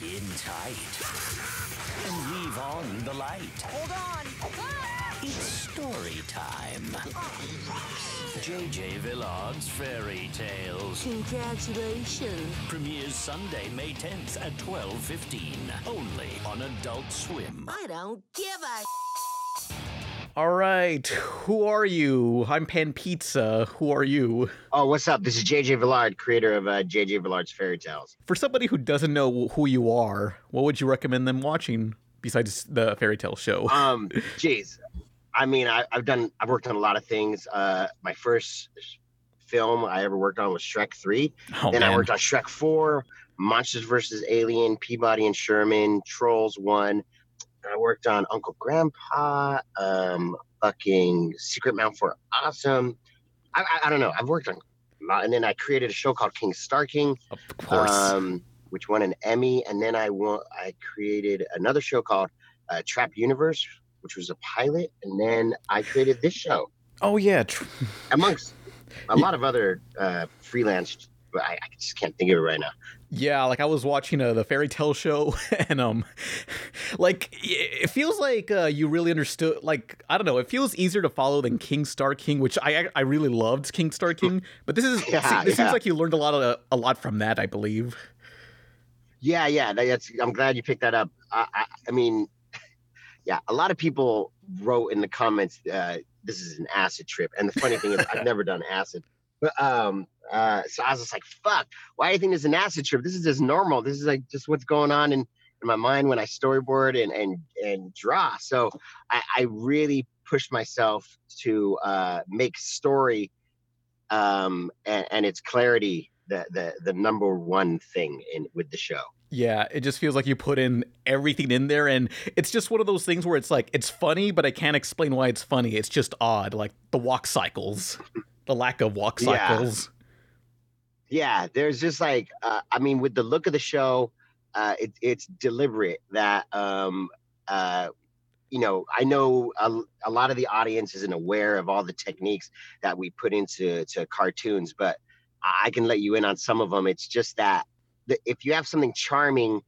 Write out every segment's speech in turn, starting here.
in tight and leave on the light. Hold on. Ah! It's story time. JJ Villard's Fairy Tales Congratulations. premieres Sunday, May 10th at 12:15, only on Adult Swim. I don't give a All right, who are you? I'm Pan Pizza. Who are you? Oh, what's up? This is JJ Villard, creator of uh, JJ Villard's Fairy Tales. For somebody who doesn't know who you are, what would you recommend them watching besides the fairy tale show? Um, geez, I mean, I, I've done, I've worked on a lot of things. Uh, my first film I ever worked on was Shrek Three. Oh, then I worked on Shrek Four, Monsters vs. Alien, Peabody and Sherman, Trolls One. I worked on Uncle Grandpa, um, fucking Secret Mountain Fort Awesome. I, I, I don't know. I've worked on, and then I created a show called King Star King. Of course. um, which won an Emmy, and then I won, I created another show called uh, Trap Universe, which was a pilot, and then I created this show oh yeah. Amongst a lot of other uh, freelance. But I, I just can't think of it right now. Yeah, like I was watching uh, the fairy tale show, and um, like it feels like uh, you really understood. Like I don't know, it feels easier to follow than King Star King, which I I really loved King Star King. But this is Yeah, this seems like you learned a lot of a lot from that, I believe. Yeah, yeah, that's. I'm glad you picked that up. I, I, I mean, yeah, a lot of people wrote in the comments, uh, "This is an acid trip," and the funny thing is, I've never done acid. But um, uh, so I was just like, "Fuck! Why do you think this is an acid trip? This is just normal. This is like just what's going on in, in my mind when I storyboard and and and draw." So I, I really pushed myself to uh, make story um, and, and its clarity the, the the number one thing in with the show. Yeah, it just feels like you put in everything in there, and it's just one of those things where it's like it's funny, but I can't explain why it's funny. It's just odd, like the walk cycles, the lack of walk cycles. yeah there's just like uh, i mean with the look of the show uh it, it's deliberate that um uh you know i know a, a lot of the audience isn't aware of all the techniques that we put into to cartoons but i can let you in on some of them it's just that the, if you have something charming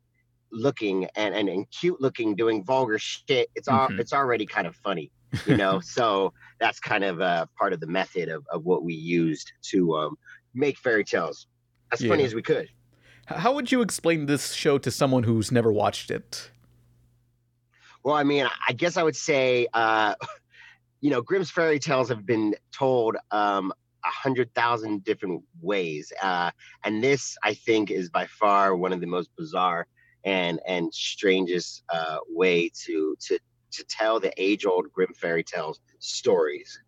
looking and, and, and cute looking doing vulgar shit it's all Mhm. it's already kind of funny you know so that's kind of uh, part of the method of, of what we used to um, make fairy tales as funny as we could. How would you explain this show to someone who's never watched it? Well, I mean, I guess I would say, uh, you know, Grimm's fairy tales have been told um, a hundred thousand different ways, uh, and this, I think, is by far one of the most bizarre and and strangest uh, way to to to tell the age-old Grimm fairy tales stories.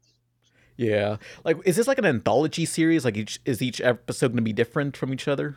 Yeah, like is this like an anthology series? Like each is each episode going to be different from each other?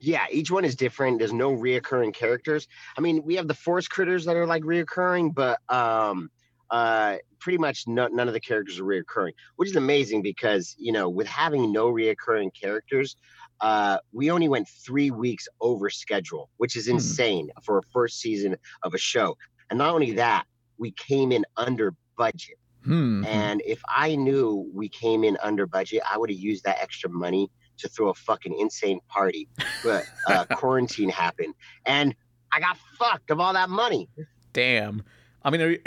Yeah, each one is different. There's no reoccurring characters. I mean, we have the forest critters that are like reoccurring, but um, uh, pretty much no, none of the characters are reoccurring, which is amazing because you know, with having no reoccurring characters, uh, we only went three weeks over schedule, which is Hmm. insane for a first season of a show. And not only that, we came in under budget. Hmm. And if I knew we came in under budget, I would have used that extra money to throw a fucking insane party. But uh, quarantine happened, and I got fucked of all that money. Damn. I mean, are you,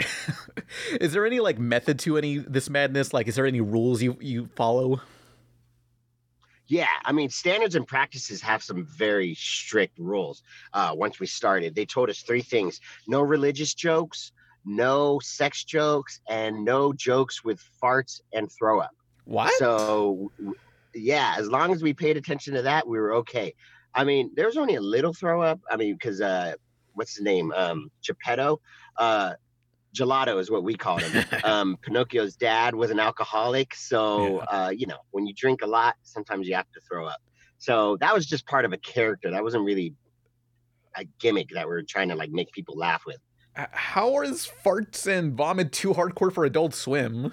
is there any like method to any this madness? Like, is there any rules you you follow? Yeah, I mean, standards and practices have some very strict rules. Uh, once we started, they told us three things: no religious jokes, no sex jokes, and no jokes with farts and throw up. What? So, yeah, as long as we paid attention to that, we were okay. I mean, there was only a little throw up. I mean, because uh, what's his name? Um, Geppetto. Uh, Gelato is what we called him. um, Pinocchio's dad was an alcoholic, so uh, you know, when you drink a lot, sometimes you have to throw up. So that was just part of a character. That wasn't really a gimmick that we are trying to like make people laugh with. How is farts and vomit too hardcore for Adult Swim?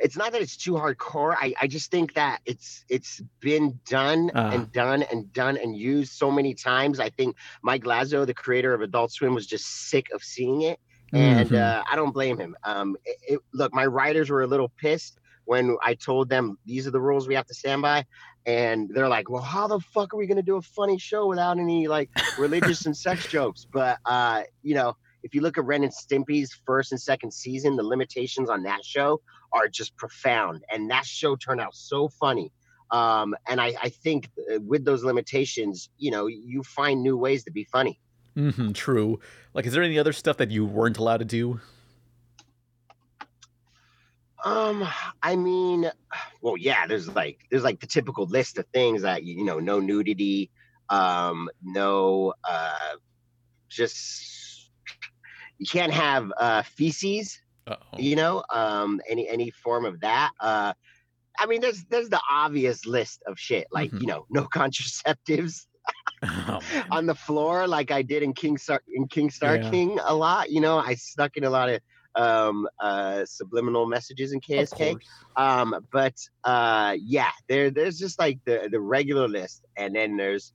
it's not that it's too hardcore. I, I just think that it's it's been done Uh. and done and done and used so many times. I think Mike Lazzo, the creator of Adult Swim, was just sick of seeing it, and Mhm. uh, I don't blame him. Um, it, it, look, my writers were a little pissed when I told them these are the rules we have to stand by, and they're like, "Well, how the fuck are we gonna do a funny show without any like religious and sex jokes?" But uh, you know, if you look at Ren and Stimpy's first and second season, the limitations on that show are just profound, and that show turned out so funny. Um, and I, I think uh, with those limitations, you know, you find new ways to be funny. Mm-hmm, true. Like, is there any other stuff that you weren't allowed to do? Um, I mean, well, yeah, there's like there's like the typical list of things that you know, no nudity, um, no uh just you can't have uh feces, Uh-oh. you know, um any any form of that. Uh I mean there's there's the obvious list of shit, like, Mhm. you know, no contraceptives Oh, on the floor like I did in King Star in King Star Yeah. King a lot. You know, I stuck in a lot of um uh subliminal messages in KSK. Um, but uh yeah, there there's just like the the regular list and then there's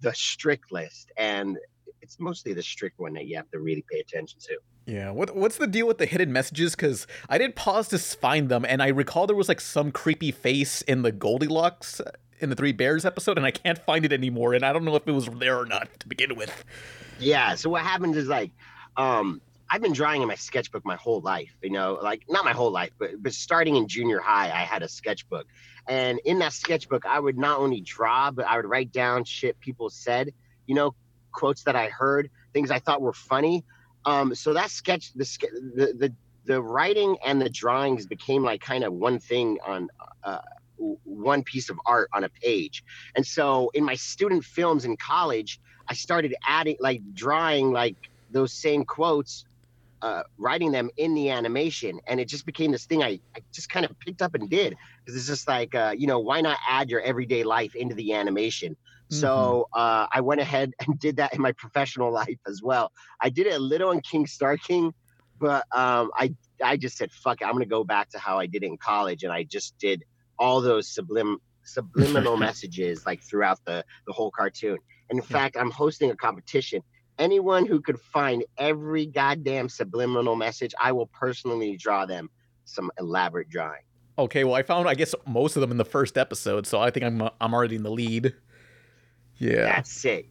the strict list. And it's mostly the strict one that you have to really pay attention to. Yeah, what what's the deal with the hidden messages? Because I did pause to find them, and I recall there was like some creepy face in the Goldilocks uh, in the Three Bears episode, and I can't find it anymore, and I don't know if it was there or not to begin with. Yeah. So what happens is like, um, I've been drawing in my sketchbook my whole life. You know, like not my whole life, but but starting in junior high, I had a sketchbook, and in that sketchbook, I would not only draw, but I would write down shit people said. You know, quotes that I heard, things I thought were funny. Um, so that sketch, the the the the writing and the drawings became like kind of one thing on. Uh, one piece of art on a page. And so in my student films in college, I started adding like drawing like those same quotes, uh, writing them in the animation, and it just became this thing I, I just kind of picked up and did because it's just like uh, you know why not add your everyday life into the animation. So uh, I went ahead and did that in my professional life as well. I did it a little in King Star King, but um, I I just said fuck it, I'm gonna go back to how I did it in college, and I just did all those sublim subliminal messages like throughout the the whole cartoon. And in Yeah. fact, I'm hosting a competition. Anyone who could find every goddamn subliminal message, I will personally draw them some elaborate drawing. Okay, well, I found I guess most of them in the first episode, so I think I'm I'm already in the lead. Yeah, That's it.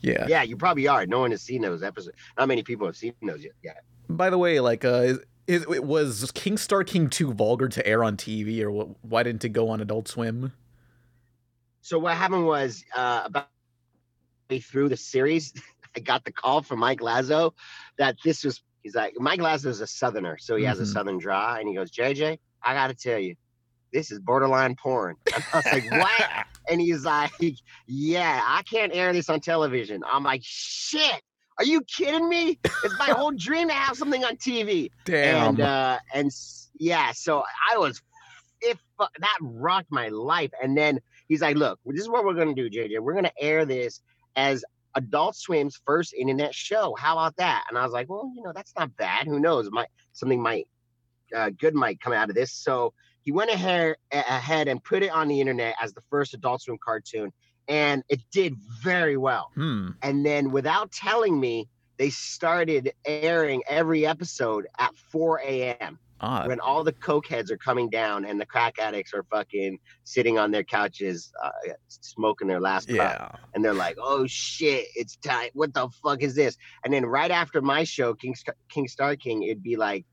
yeah. Yeah, you probably are. No one has seen those episodes. Not many people have seen those yet. Yeah. By the way, like, uh, is, is it was King Star King too vulgar to air on TV, or what, why didn't it go on Adult Swim? So what happened was uh, about way through the series, I got the call from Mike Lazzo that this was. He's like, Mike Lazzo is a Southerner, so he has a Mhm. Southern draw, and he goes, JJ, I got to tell you, this is borderline porn. And I was like, what? And he's like, yeah, I can't air this on television. I'm like, shit. Are you kidding me? It's my whole dream to have something on TV. Damn. And uh, and yeah, so I was, if that rocked my life. And then he's like, "Look, this is what we're gonna do, JJ. We're gonna air this as Adult Swim's first internet show. How about that?" And I was like, "Well, you know, that's not bad. Who knows? Might something might uh, good might come out of this." So he went ahead ahead and put it on the internet as the first Adult Swim cartoon, and it did very well hmm. and then without telling me they started airing every episode at 4 a.m Odd. when all the coke heads are coming down and the crack addicts are fucking sitting on their couches uh, smoking their last cup Yeah. and they're like oh shit it's time what the fuck is this and then right after my show king, Star- king star king it'd be like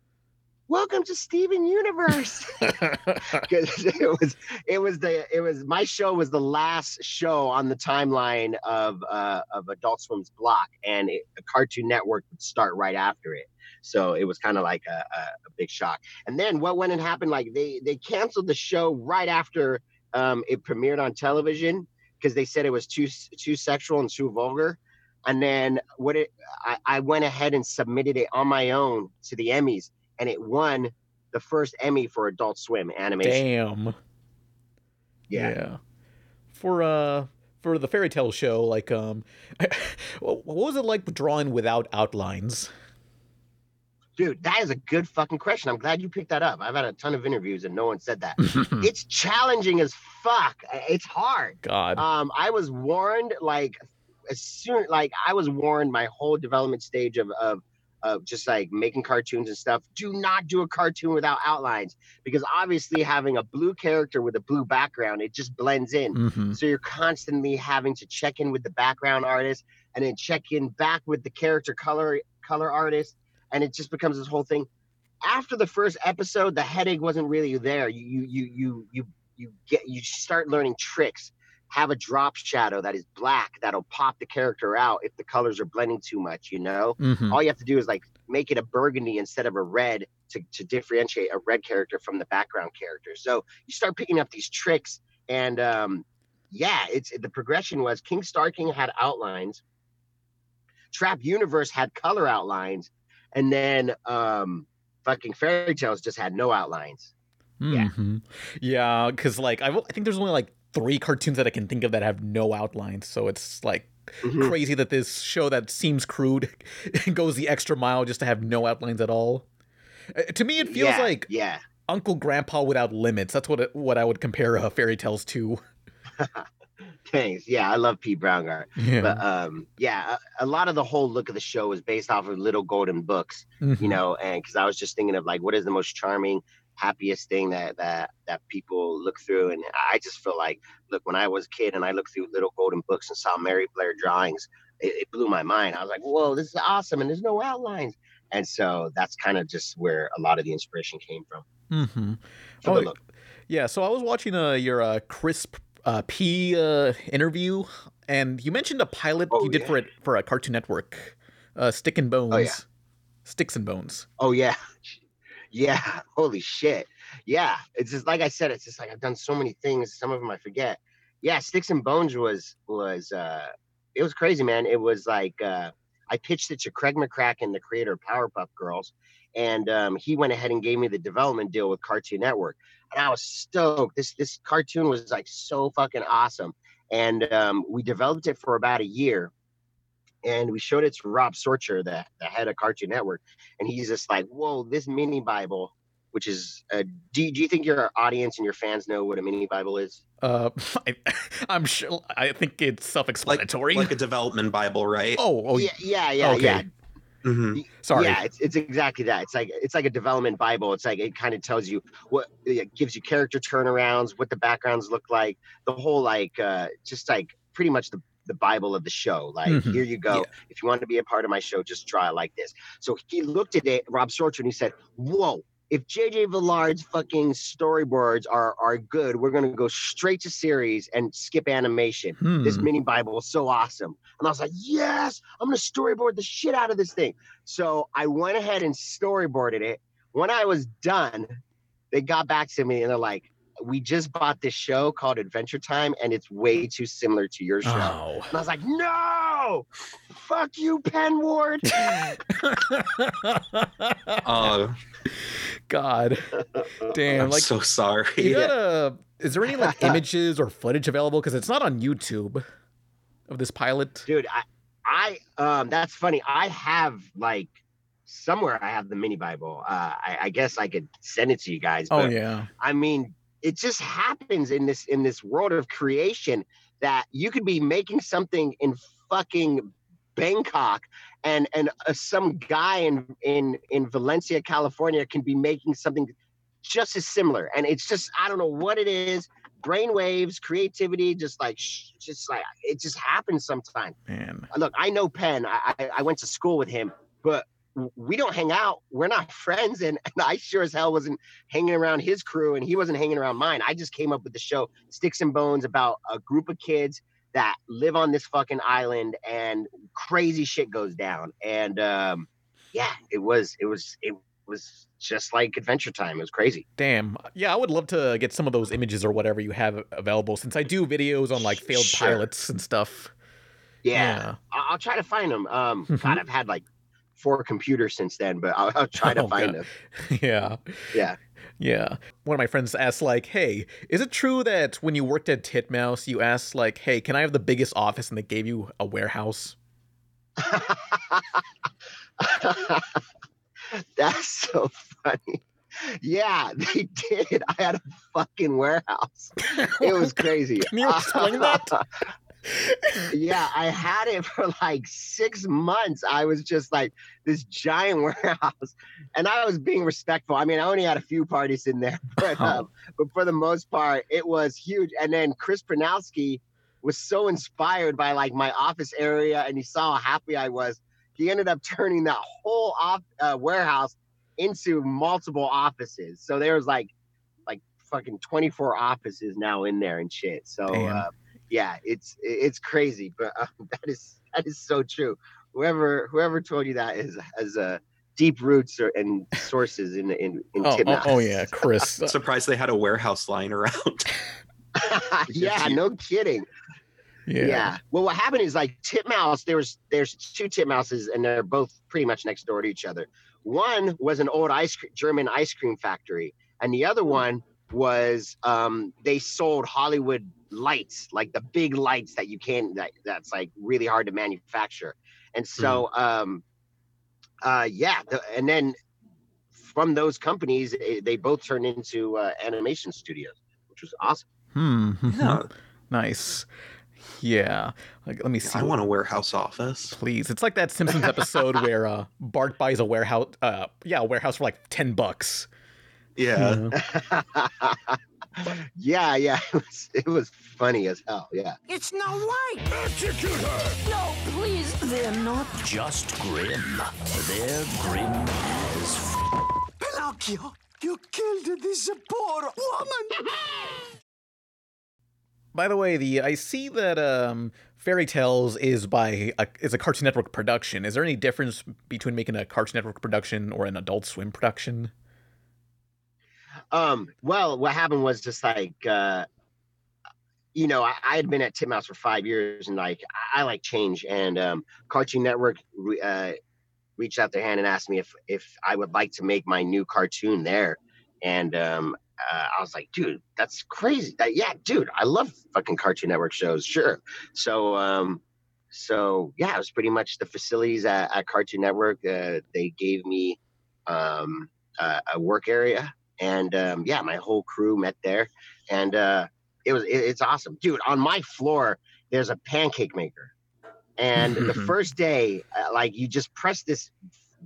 welcome to steven universe because it was it was the it was my show was the last show on the timeline of uh of adult swim's block and it, the cartoon network would start right after it so it was kind of like a, a, a big shock and then what went and happened like they they canceled the show right after um it premiered on television because they said it was too too sexual and too vulgar and then what it I, I went ahead and submitted it on my own to the emmys and it won the first Emmy for Adult Swim animation. Damn. Yeah. For uh for the fairy tale show, like um what was it like drawing without outlines? Dude, that is a good fucking question. I'm glad you picked that up. I've had a ton of interviews and no one said that. it's challenging as fuck. It's hard. God. Um, I was warned like as soon like I was warned my whole development stage of of of just like making cartoons and stuff, do not do a cartoon without outlines because obviously having a blue character with a blue background, it just blends in. hmm So you're constantly having to check in with the background artist and then check in back with the character color color artist, and it just becomes this whole thing. After the first episode, the headache wasn't really there. You you you you you you get you start learning tricks. Have a drop shadow that is black that'll pop the character out if the colors are blending too much. You know, hmm all you have to do is like make it a burgundy instead of a red to, to differentiate a red character from the background character so you start picking up these tricks and um yeah it's the progression was king star king had outlines trap universe had color outlines and then um fucking fairy tales just had no outlines Yeah. hmm Yeah, because like I, I think there's only like three cartoons that I can think of that have no outlines. So it's like Mhm. crazy that this show that seems crude goes the extra mile just to have no outlines at all. Uh, to me, it feels Yeah, like yeah Uncle Grandpa without limits. That's what it, what I would compare uh, fairy tales to. thanks. Yeah i love Pete Browngardt Yeah. but um yeah a, a lot of the whole look of the show is based off of little golden books Mhm. you know and because i was just thinking of like what is the most charming happiest thing that that that people look through? And i just feel like look when i was a kid and i looked through little golden books and saw mary blair drawings it, it blew my mind. I was like whoa this is awesome and there's no outlines. And so that's kind of just where a lot of the inspiration came from. Mhm. Oh, Yeah, so I was watching uh, your uh, Crisp uh, P uh, interview, and you mentioned a pilot Oh, you did for it for a Cartoon Network, uh, Stick and Bones. Oh, yeah. Sticks and Bones. Oh yeah, yeah. Holy shit. Yeah, it's just like I said. It's just like I've done so many things. Some of them I forget. Yeah, Sticks and Bones was was uh, it was crazy, man. It was like uh, I pitched it to Craig McCracken, the creator of Powerpuff Girls, and um, he went ahead and gave me the development deal with Cartoon Network, and I was stoked. This this cartoon was like so fucking awesome, and um, we developed it for about a year. And we showed it to Rob Sorcher, the, the head of Cartoon Network, and he's just like, "Whoa, this mini Bible, which is, uh, do, do you think your audience and your fans know what a mini Bible is?" Uh, I, I'm sure. I think it's self-explanatory. like a development Bible, right? oh, oh, yeah, yeah, yeah, okay. yeah. Hmm Sorry. Yeah, it's, it's exactly that. It's like it's like a development Bible. It's like it kind of tells you what it gives you character turnarounds, what the backgrounds look like, the whole like uh just like pretty much the the Bible of the show. Like Mhm. here you go. Yeah. If you want to be a part of my show, just try it like this. So he looked at it, Rob Sorcher, and he said, "Whoa." If JJ Villard's fucking storyboards are are good, we're gonna go straight to series and skip animation. This Hmm. mini Bible is so awesome. And I was like, yes, I'm gonna storyboard the shit out of this thing. So I went ahead and storyboarded it. When I was done, they got back to me and they're like, we just bought this show called Adventure Time, and it's way too similar to your show. Oh. And I was like, no, fuck you, Pen Ward. Uh, God. Damn. I'm like, so sorry. you gotta. Is there any like images or footage available? Because it's not on YouTube of this pilot. Dude, I, I, um, that's funny. I have like somewhere I have the mini Bible. Uh, I, I guess I could send it to you guys. Oh yeah. I mean, it just happens in this in this world of creation that you could be making something in fucking Bangkok and and uh, some guy in in in Valencia, California can be making something just as similar and it's just I don't know what it is brainwaves creativity just like just like it just happens sometimes Man. look, I know Pen. I, I I went to school with him, but we don't hang out. We're not friends, and, and I sure as hell wasn't hanging around his crew, and he wasn't hanging around mine. I just came up with the show Sticks and Bones about a group of kids that live on this fucking island, and crazy shit goes down. And um, yeah, it was it was it was just like Adventure Time. It was crazy. Damn. Yeah, I would love to get some of those images or whatever you have available since I do videos on like failed Sure. pilots and stuff. Yeah, I- I'll try to find them. Um, Mhm. God, I've had like four computers since then, but I'll, I'll try to Oh, find God. them. Yeah. Yeah. Yeah. One of my friends asked, like, hey, is it true that when you worked at Titmouse, you asked, like, hey, can I have the biggest office and they gave you a warehouse? That's so funny. Yeah, they did. I had a fucking warehouse. It was crazy. Can you explain that? yeah, I had it for like six months. I was just like this giant warehouse, and I was being respectful. I mean, I only had a few parties in there, but Oh. um, but for the most part, it was huge. And then Chris Prynoski was so inspired by like my office area, and he saw how happy I was. He ended up turning that whole off uh, warehouse into multiple offices. So there was like like fucking 24 offices now in there and shit. So uh, yeah, it's it's crazy, but uh, that is that is so true. Whoever whoever told you that is has uh, deep roots or, and sources in in in Oh, oh, oh yeah, Chris. Surprised they had a warehouse lying around. yeah, no kidding. Yeah. Yeah. Well, what happened is like Titmouse. There was there's two Titmouses, and they're both pretty much next door to each other. One was an old ice cre- German ice cream factory, and the other one was um, they sold Hollywood lights, like the big lights that you can't that that's like really hard to manufacture. And so, um, uh, yeah, the, and then from those companies, eh, they both turned into uh, animation studios, which was awesome. Hmm. Yeah, Nice. Yeah. Like, let me see. I want a warehouse office. Please. It's like that Simpsons episode where uh, Bart buys a warehouse. Uh, yeah, a warehouse for like ten bucks. Yeah. yeah, yeah, it was it was funny as hell. Yeah. It's not right. No, please. They're not. Just grim. They're grim as f- Pinocchio, you killed this poor woman. By the way, the I see that um, Fairy Tales is by a, is a Cartoon Network production. Is there any difference between making a Cartoon Network production or an Adult Swim production? Um, well, what happened was just like uh you know, I, I had been at Titmouse for five years and like I, I like change and um Cartoon Network uh reached out their hand and asked me if if I would like to make my new cartoon there. And um uh, I was like, dude, that's crazy. That, yeah, dude, I love fucking Cartoon Network shows. Sure. So, um, so yeah, it was pretty much the facilities at, at Cartoon Network. Uh, they gave me um, a work area, and um, yeah, my whole crew met there, and uh, it was it, it's awesome, dude. On my floor, there's a pancake maker, and the Mhm. first day, uh, like you just press this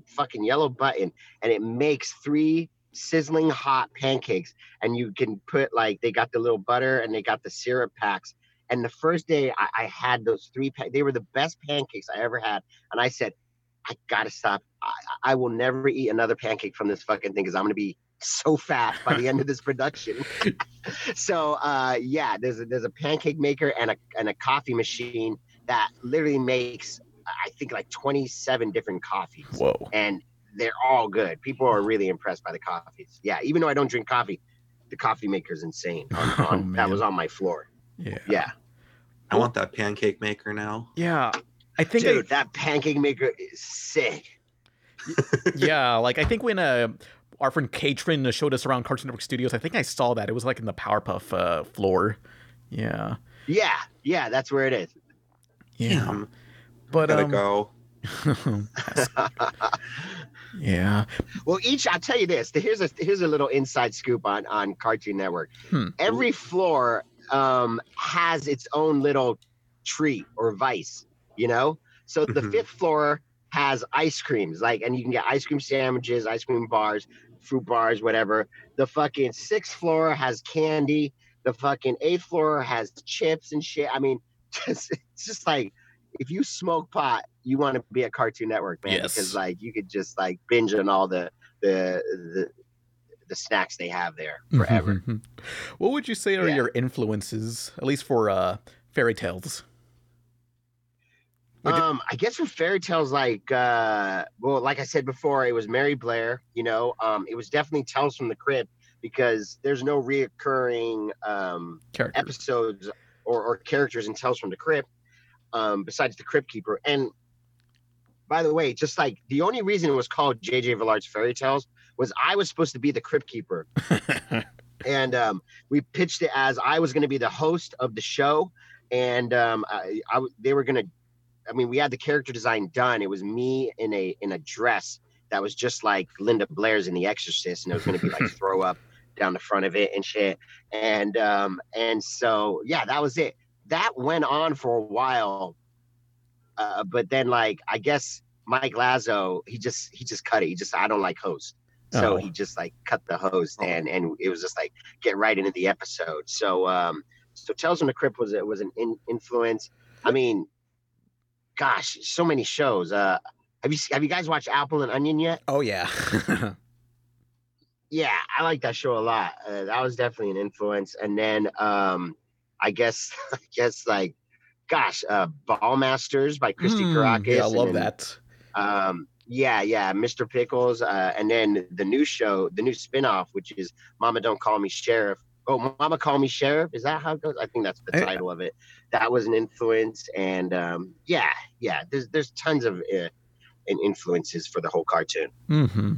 fucking yellow button, and it makes three sizzling hot pancakes and you can put like they got the little butter and they got the syrup packs and the first day i, I had those three pa- they were the best pancakes i ever had and i said i gotta stop i, I will never eat another pancake from this fucking thing because i'm gonna be so fat by the end of this production so uh yeah there's a there's a pancake maker and a and a coffee machine that literally makes i think like 27 different coffees Whoa. and they're all good. People are really impressed by the coffees. Yeah, even though I don't drink coffee, the coffee maker's insane. On, Oh, on, that was on my floor. Yeah. Yeah, I want that pancake maker now. Yeah. I think dude, that pancake maker is sick. Yeah, like I think when uh our friend Katrin showed us around Cartoon Network Studios, I think I saw that. It was like in the Powerpuff uh, floor. Yeah. Yeah, yeah, that's where it is. Yeah. Damn, But gotta um go. yeah. Well, each I'll tell you this. Here's a here's a little inside scoop on on Cartoon Network. Hmm. Every floor um, has its own little treat or vice. You know, so the Mhm. fifth floor has ice creams, like, and you can get ice cream sandwiches, ice cream bars, fruit bars, whatever. The fucking sixth floor has candy. The fucking eighth floor has chips and shit. I mean, just, it's just like if you smoke pot, you want to be at Cartoon Network, man, Yes. because like you could just like binge on all the the the, the snacks they have there forever. what would you say are Yeah. your influences, at least for uh fairy tales? Um, I guess for fairy tales, like uh, well, like I said before, it was Mary Blair. You know, um, it was definitely Tales from the Crypt because there's no reoccurring um Characters. episodes or, or characters in Tales from the Crypt, um, besides the Crypt Keeper. And by the way, just like the only reason it was called J.J. Villard's Fairy Tales was I was supposed to be the Crypt Keeper, and um, we pitched it as I was going to be the host of the show, and um, I, I they were going to. I mean, we had the character design done. It was me in a in a dress that was just like Linda Blair's in The Exorcist, and it was going to be like throw up down the front of it and shit. And um, and so yeah, that was it. That went on for a while, uh, but then like I guess Mike Lazzo, he just he just cut it. He just I don't like host. So Oh. he just like cut the host and and it was just like get right into the episode. So um so Tales from the Crypt was it was an in, influence. I mean, gosh, so many shows. Uh have you have you guys watched Apple and Onion yet? Oh yeah. Yeah, I like that show a lot. Uh, that was definitely an influence. And then um I guess I guess like gosh, uh Ballmastrz by Christy Mm, Karacas. yeah, I love then, that. Um yeah, yeah, Mr. Pickles, uh, and then the new show, the new spinoff, which is Mama Don't Call Me Sheriff. Oh, Mama Call Me Sheriff. Is that how it goes? I think that's the I- title of it. That was an influence, and um, yeah, yeah. There's there's tons of uh, influences for the whole cartoon. hmm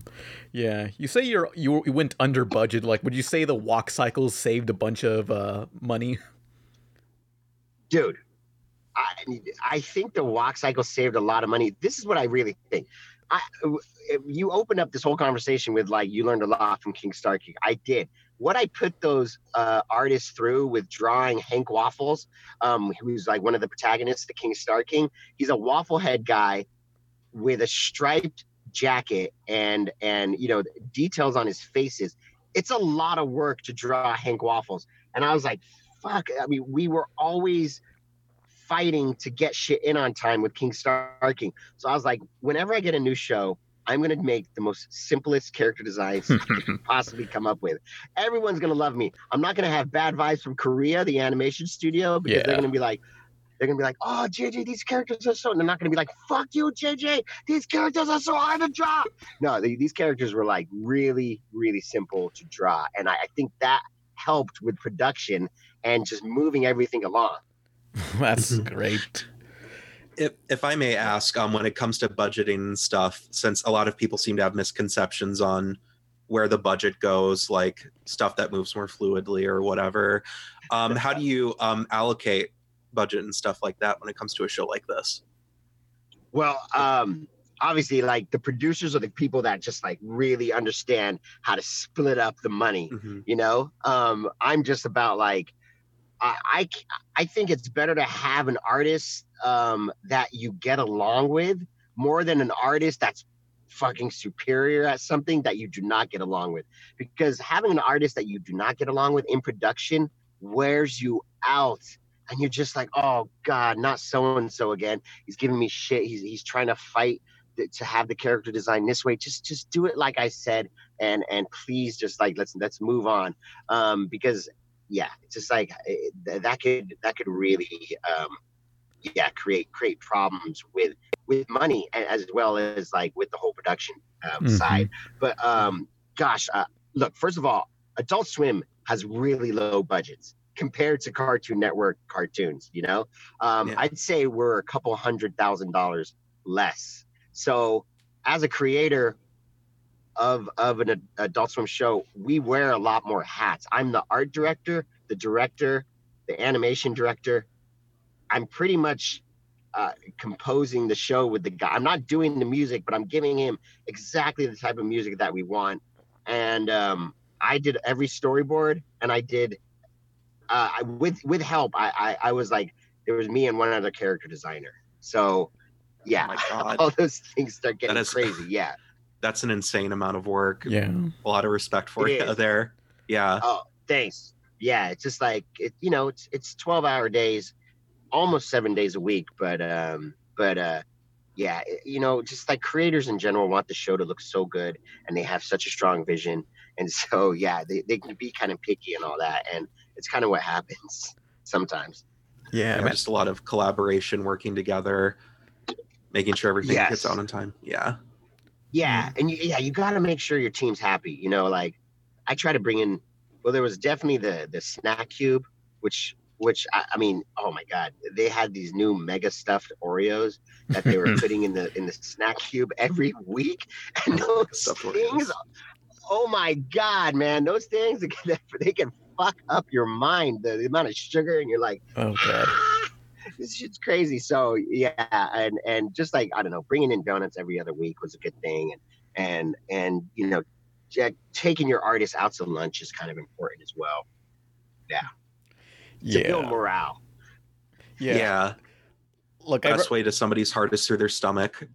Yeah, you say you're you you went under budget. Like, would you say the walk cycles saved a bunch of uh, money? dude I, I think the walk cycle saved a lot of money this is what i really think I, you opened up this whole conversation with like you learned a lot from king starkey i did what i put those uh, artists through with drawing hank waffles um, who's like one of the protagonists the king star king he's a waffle head guy with a striped jacket and and you know details on his faces. It's a lot of work to draw hank waffles. And i was like fuck. I mean we were always fighting to get shit in on time with king star king. So i was like whenever i get a new show i'm going to make the most simplest character designs I can possibly come up with everyone's going to love me i'm not going to have bad vibes from korea the animation studio because Yeah. they're going to be like they're gonna be like, "Oh, JJ, these characters are so." And they're not gonna be like, "Fuck you, JJ. These characters are so hard to draw." No, they, these characters were like really, really simple to draw, and I, I think that helped with production and just moving everything along. That's great. If if I may ask, um, when it comes to budgeting and stuff, since a lot of people seem to have misconceptions on where the budget goes, like stuff that moves more fluidly or whatever, um, how do you um allocate budget and stuff like that when it comes to a show like this? Well, um, obviously, like the producers are the people that just like really understand how to split up the money. Mhm. you know um i'm just about like I, I think it's better to have an artist um that you get along with more than an artist that's fucking superior at something that you do not get along with. Because having an artist that you do not get along with in production wears you out and you're just like oh god not so and so again. He's giving me shit. He's he's trying to fight to have the character design this way. Just just do it like i said and and please just like let's let's move on. Um because yeah it's just like it, that could that could really um yeah create create problems with with money as well as like with the whole production um, Mhm. side but um gosh uh, look first of all adult swim has really low budgets compared to cartoon network cartoons you know um Yeah. i'd say we're a couple hundred thousand dollars less so as a creator of of an adult swim show we wear a lot more hats. I'm the art director the director the animation director. I'm pretty much uh, composing the show with the guy. I'm not doing the music but i'm giving him exactly the type of music that we want. And um, i did every storyboard and i did uh, with with help I, I i was like it was me and one other character designer. So yeah Oh my God. all those things start getting crazy. Yeah That's an insane amount of work. Yeah. A lot of respect for It you is. there. Yeah. Oh, thanks. Yeah, it's just like it, you know, it's it's twelve hour days, almost seven days a week. But um, but uh, yeah, you know, just like creators in general want the show to look so good, and they have such a strong vision, and so yeah, they they can be kind of picky and all that, and it's kind of what happens sometimes. Yeah. Yeah, man. just a lot of collaboration, working together, making sure everything Yes. gets out on time. Yeah. Yeah, mm-hmm. and you, yeah, you got to make sure your team's happy. You know, like I try to bring in. Well, there was definitely the the snack cube, which which I, I mean, oh my god, they had these new mega stuffed Oreos that they were putting in the in the snack cube every week, and oh, those Stuffed Oreos. things. Oh my god, man, those things they can, they can fuck up your mind. The, the amount of sugar, and you're like, Oh god. Ah, this shit's crazy. So yeah, and and just like I don't know, bringing in donuts every other week was a good thing, and and and you know, ja- taking your artists out to lunch is kind of important as well Yeah. to build Yeah. morale. Yeah. yeah. look, I, Best way to somebody's heart is through their stomach.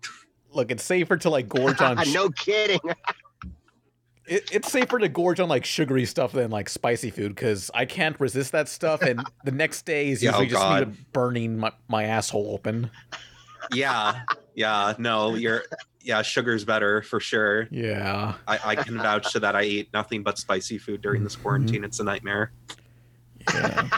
look, it's safer to like gorge on. sh- no kidding. it, it's safer to gorge on like sugary stuff than like spicy food because I can't resist that stuff, and the next day is Yeah, oh usually just God. me burning my, my asshole open. Yeah, yeah. No, you're. Yeah, sugar's better for sure. Yeah. I, I can vouch to that. I eat nothing but spicy food during this quarantine. It's a nightmare. Yeah.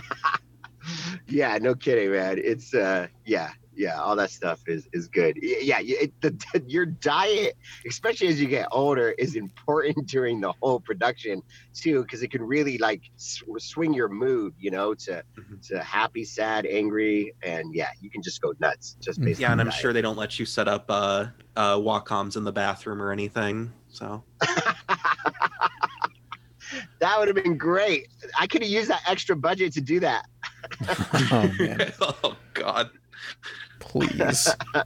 yeah, no kidding, man. It's uh, yeah, yeah, all that stuff is is good. Yeah, it, the, your diet, especially as you get older, is important during the whole production too, because it can really like sw- swing your mood, you know, to Mhm. to happy, sad, angry, and yeah, you can just go nuts just based Yeah, on and I'm diet. sure they don't let you set up uh, uh, Wacoms in the bathroom or anything. So that would have been great. I could have used that extra budget to do that. oh man, oh God. Please.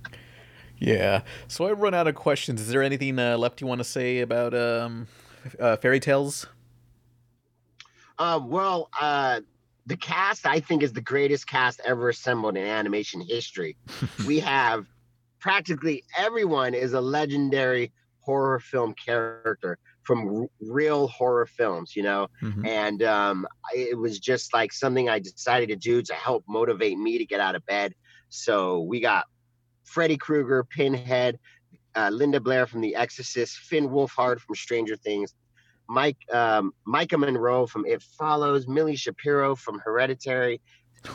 Yeah. So I run out of questions. Is there anything uh, left you want to say about um, uh, fairy tales? Um, well, uh, the cast I think is the greatest cast ever assembled in animation history. we have practically everyone is a legendary horror film character from r- real horror films, you know. Mhm. And um, I- it was just like something I decided to do to help motivate me to get out of bed. So we got Freddy Krueger, Pinhead, uh, Linda Blair from The Exorcist, Finn Wolfhard from Stranger Things, Mike um, Maika Monroe from It Follows, Millie Shapiro from Hereditary,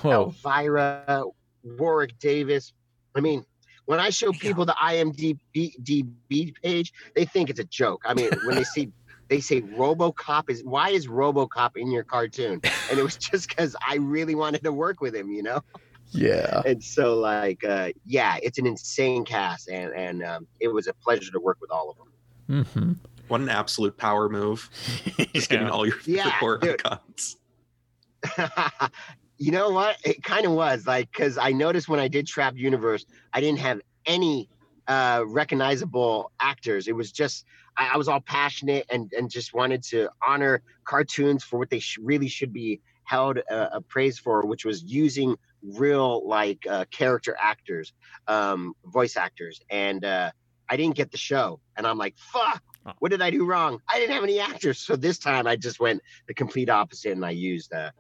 Oh, Elvira, Warwick Davis. I mean, when I show people the IMDb page, they think it's a joke. I mean, when they see they say RoboCop is why is RoboCop in your cartoon? And it was just because I really wanted to work with him, you know. Yeah. And so, like, uh, yeah, it's an insane cast, and and um, it was a pleasure to work with all of them. mm-hmm. What an absolute power move. Just getting all your favorite Yeah, horror icons. you know what? It kind of was like because I noticed when I did Trapped Universe, I didn't have any uh, recognizable actors. It was just I, I was all passionate and and just wanted to honor cartoons for what they sh- really should be held uh, a praise for, which was using real like uh, character actors, um, voice actors, and uh, I didn't get the show, and I'm like, fuck. What did I do wrong? I didn't have any actors. So this time I just went the complete opposite and I used uh,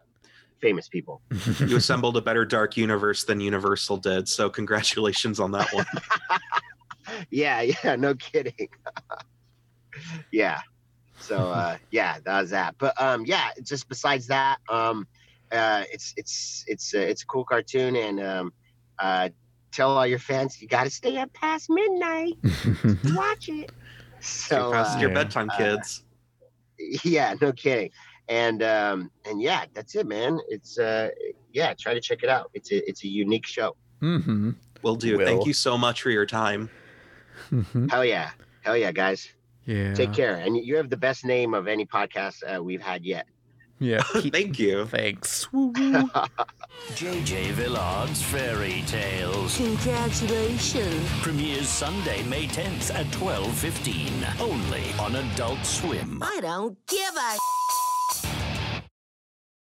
famous people. You assembled a better dark universe than Universal did. So congratulations on that one. yeah, yeah, no kidding. yeah. So uh yeah, that was that. But um yeah, just besides that, um uh it's it's it's uh, it's a cool cartoon and um uh tell all your fans you got to stay up past midnight to watch it. So past uh, your Yeah. bedtime, kids. yeah, no kidding. And um and yeah, that's it, man. It's uh yeah, try to check it out. It's a it's a unique show. hmm Will do. Will. Thank you so much for your time. hmm Hell yeah. Hell yeah, guys. Yeah. Take care. And you have the best name of any podcast uh, we've had yet. Yeah. Thank you. Thanks. Woo, woo. JJ Villard's Fairy Tales Congratulations. premieres Sunday, May 10th at 12:15, only on Adult Swim. I don't give a